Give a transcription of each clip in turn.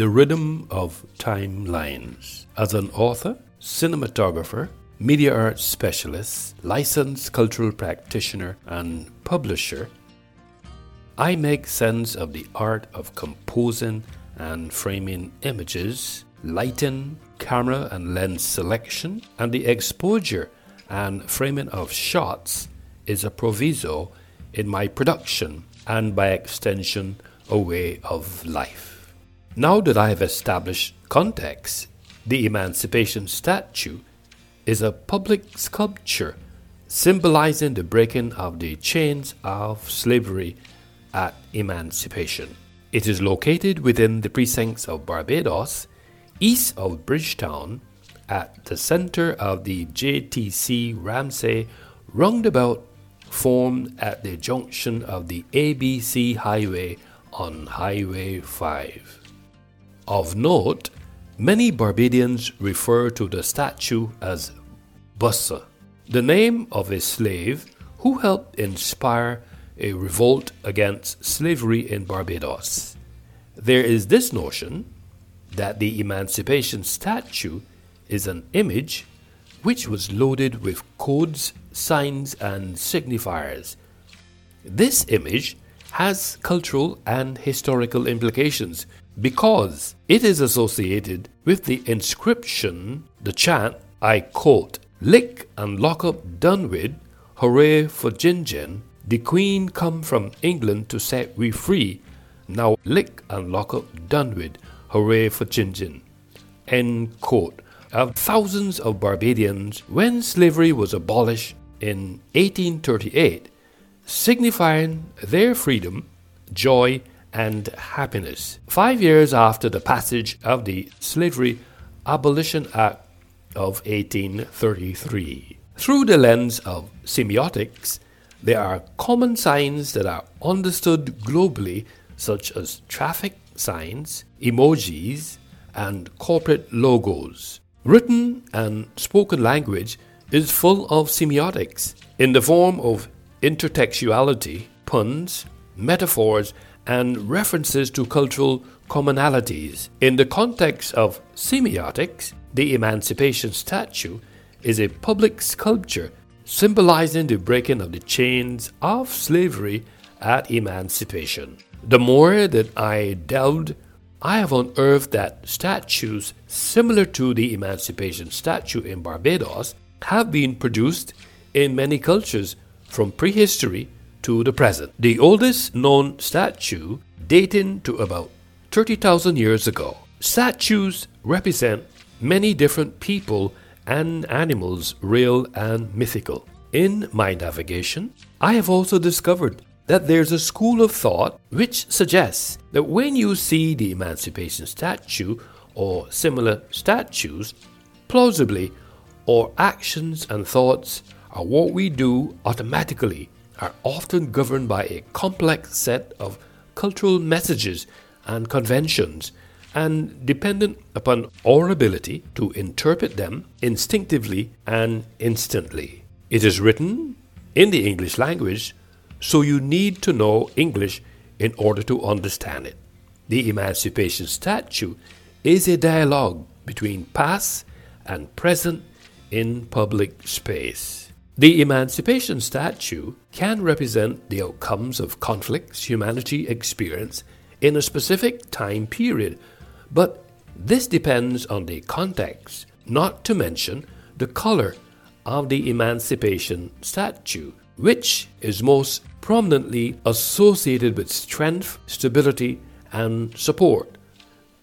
The Rhythm of Timelines. As an author, cinematographer, media arts specialist, licensed cultural practitioner, and publisher, I make sense of the art of composing and framing images, lighting, camera and lens selection, and the exposure and framing of shots is a proviso in my production and by extension a way of life. Now that I have established context, the Emancipation Statue is a public sculpture symbolizing the breaking of the chains of slavery at emancipation. It is located within the precincts of Barbados, east of Bridgetown, at the center of the JTC Ramsay roundabout formed at the junction of the ABC Highway on Highway 5. Of note, many Barbadians refer to the statue as Bussa, the name of a slave who helped inspire a revolt against slavery in Barbados. There is this notion that the Emancipation statue is an image which was loaded with codes, signs, and signifiers. This image has cultural and historical implications because it is associated with the inscription, the chant, I quote, Lick and lock up done with, hooray for Gin the Queen come from England to set we free, now lick and lock up done with, hooray for Gin End quote. Of thousands of Barbadians when slavery was abolished in 1838, signifying their freedom, joy, and happiness. Five years after the passage of the Slavery Abolition Act of 1833. Through the lens of semiotics, there are common signs that are understood globally, such as traffic signs, emojis, and corporate logos. Written and spoken language is full of semiotics in the form of intertextuality, puns, metaphors, and references to cultural commonalities. In the context of semiotics, the Emancipation Statue is a public sculpture symbolizing the breaking of the chains of slavery at emancipation. The more that I delved I have unearthed that statues similar to the Emancipation statue in Barbados have been produced in many cultures from prehistory to the present. The oldest known statue dating to about 30,000 years ago. Statues represent many different people and animals, real and mythical. In my navigation, I have also discovered that there's a school of thought which suggests that when you see the Emancipation statue or similar statues, plausibly, our actions and thoughts are what we do automatically are often governed by a complex set of cultural messages and conventions and dependent upon our ability to interpret them instinctively and instantly. It is written in the English language so you need to know English in order to understand it. The Emancipation Statue is a dialogue between past and present in public space. The Emancipation Statue can represent the outcomes of conflicts humanity experienced in a specific time period, but this depends on the context, not to mention the color of the Emancipation Statue, which is most prominently associated with strength, stability, and support.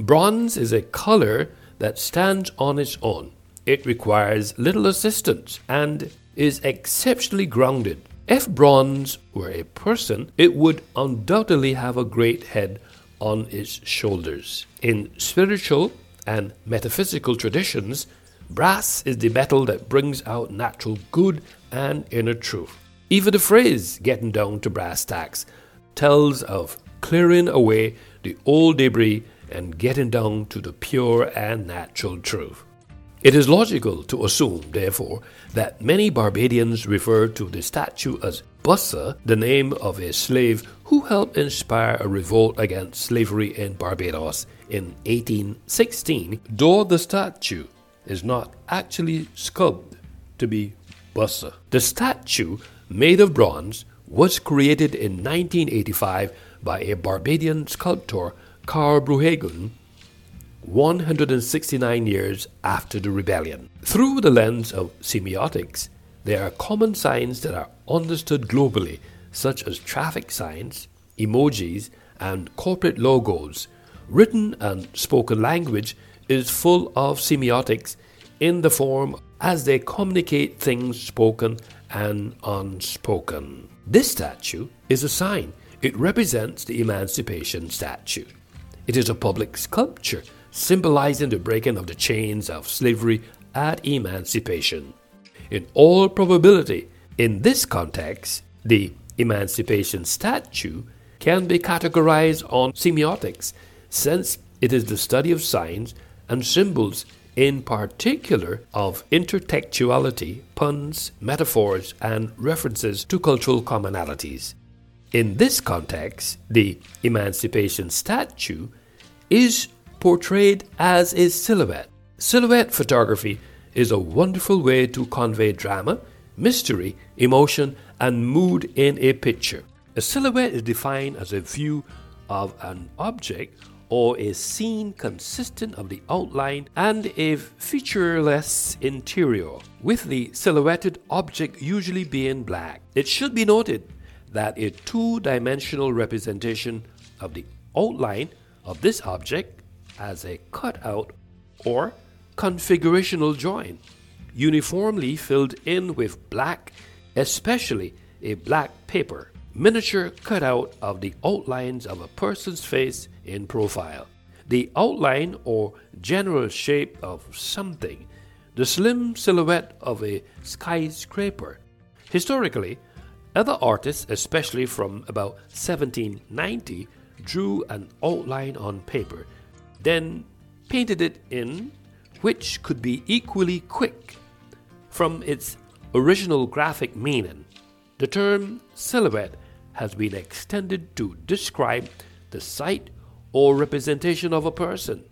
Bronze is a color that stands on its own. It requires little assistance and is exceptionally grounded. If bronze were a person, it would undoubtedly have a great head on its shoulders. In spiritual and metaphysical traditions, brass is the metal that brings out natural good and inner truth. Even the phrase getting down to brass tacks tells of clearing away the old debris and getting down to the pure and natural truth. It is logical to assume, therefore, that many Barbadians refer to the statue as Bussa, the name of a slave who helped inspire a revolt against slavery in Barbados in 1816, though the statue is not actually sculpted to be Bussa. The statue, made of bronze, was created in 1985 by a Barbadian sculptor, Karl Broodhagen, 169 years after the rebellion. Through the lens of semiotics, there are common signs that are understood globally, such as traffic signs, emojis, and corporate logos. Written and spoken language is full of semiotics in the form as they communicate things spoken and unspoken. This statue is a sign. It represents the Emancipation Statue. It is a public sculpture symbolizing the breaking of the chains of slavery at emancipation. In all probability, in this context, the Emancipation Statue can be categorized on semiotics, since it is the study of signs and symbols, in particular of intertextuality, puns, metaphors, and references to cultural commonalities. In this context, the Emancipation Statue is portrayed as a silhouette. Silhouette photography is a wonderful way to convey drama, mystery, emotion, and mood in a picture. A silhouette is defined as a view of an object or a scene consistent of the outline and a featureless interior, with the silhouetted object usually being black. It should be noted that a two dimensional representation of the outline of this object as a cutout or configurational join, uniformly filled in with black, especially a black paper, miniature cutout of the outlines of a person's face in profile, the outline or general shape of something, the slim silhouette of a skyscraper. Historically, other artists, especially from about 1790, drew an outline on paper, then painted it in which could be equally quick. From its original graphic meaning, the term silhouette has been extended to describe the sight or representation of a person,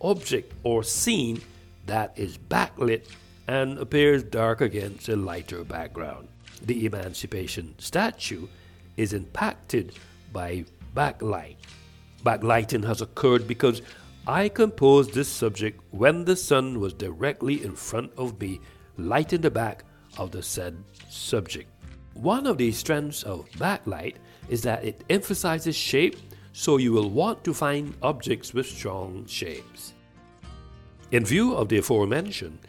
object, or scene that is backlit and appears dark against a lighter background. The Emancipation statue is impacted by backlight. Backlighting has occurred because I composed this subject when the sun was directly in front of me, lighting the back of the said subject. One of the strengths of backlight is that it emphasizes shape, so you will want to find objects with strong shapes. In view of the aforementioned,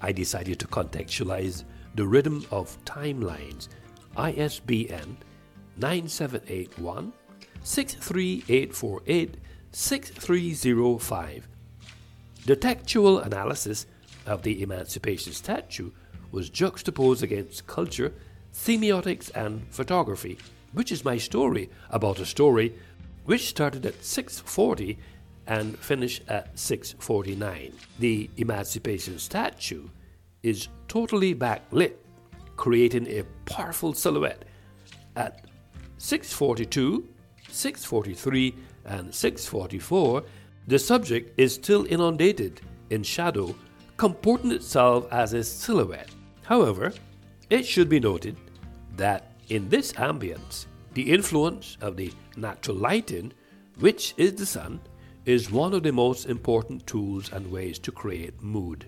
I decided to contextualize the rhythm of timelines ISBN 9781 63848 6305. The textual analysis of the Emancipation Statue was juxtaposed against culture, semiotics, and photography, which is my story about a story which started at 640 and finished at 649. The Emancipation Statue is totally backlit, creating a powerful silhouette at 642, 643, and 644, the subject is still inundated in shadow, comporting itself as a silhouette. However, it should be noted that in this ambience, the influence of the natural lighting, which is the sun, is one of the most important tools and ways to create mood.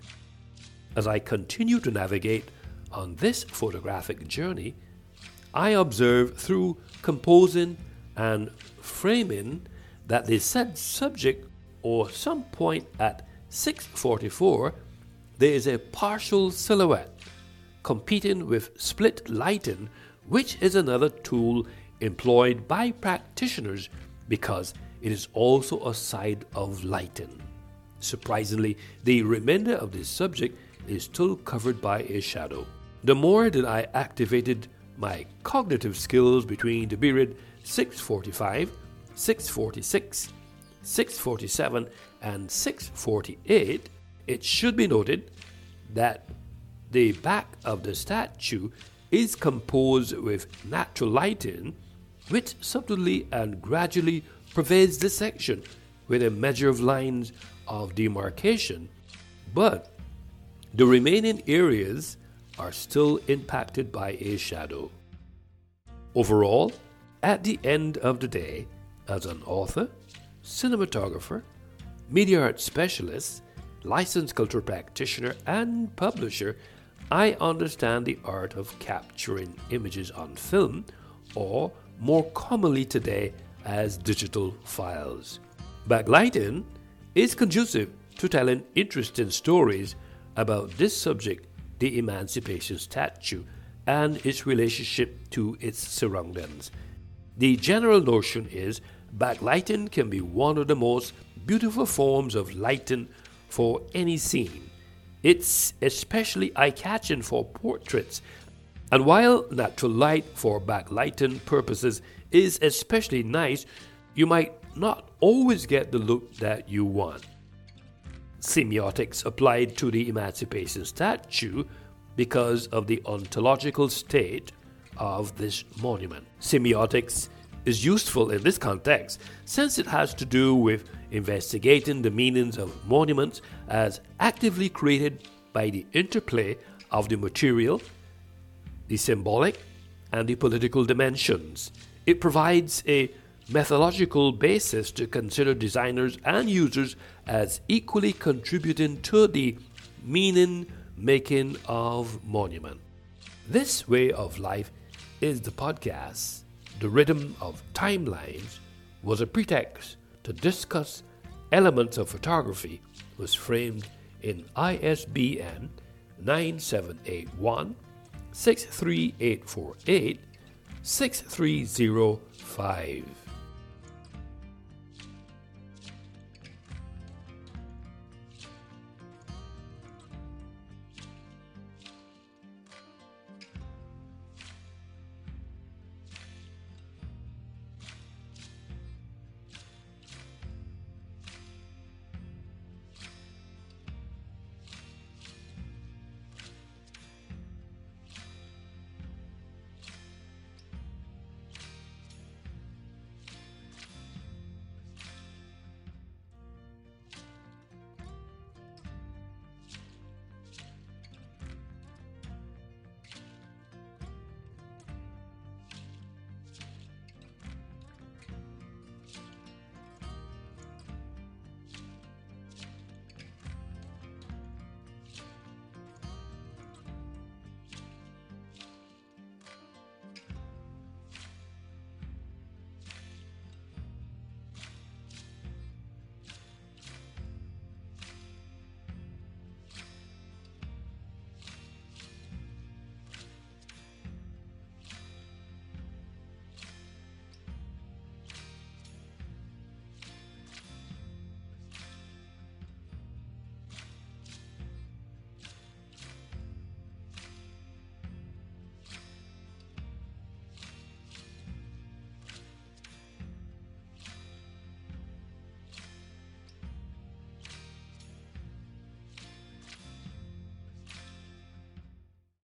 As I continue to navigate on this photographic journey, I observe through composing and framing that the said subject or some point at 644 there is a partial silhouette competing with split lighting which is another tool employed by practitioners because it is also a side of lighting. Surprisingly, the remainder of this subject is still covered by a shadow. The more that I activated my cognitive skills between the period 645 646, 647, and 648, it should be noted that the back of the statue is composed with natural lighting, which subtly and gradually pervades the section with a measure of lines of demarcation, but the remaining areas are still impacted by a shadow. Overall, at the end of the day, as an author, cinematographer, media art specialist, licensed cultural practitioner, and publisher, I understand the art of capturing images on film, or more commonly today as digital files. Backlighting is conducive to telling interesting stories about this subject, the Emancipation Statue, and its relationship to its surroundings. The general notion is backlighting can be one of the most beautiful forms of lighting for any scene. It's especially eye catching for portraits. And while natural light for backlighting purposes is especially nice, you might not always get the look that you want. Semiotics applied to the Emancipation statue because of the ontological state of this monument. Semiotics is useful in this context since it has to do with investigating the meanings of monuments as actively created by the interplay of the material, the symbolic, and the political dimensions. It provides a methodological basis to consider designers and users as equally contributing to the meaning making of monument. This way of life is the podcast. The rhythm of timelines was a pretext to discuss elements of photography was framed in ISBN 9781 63848 6305.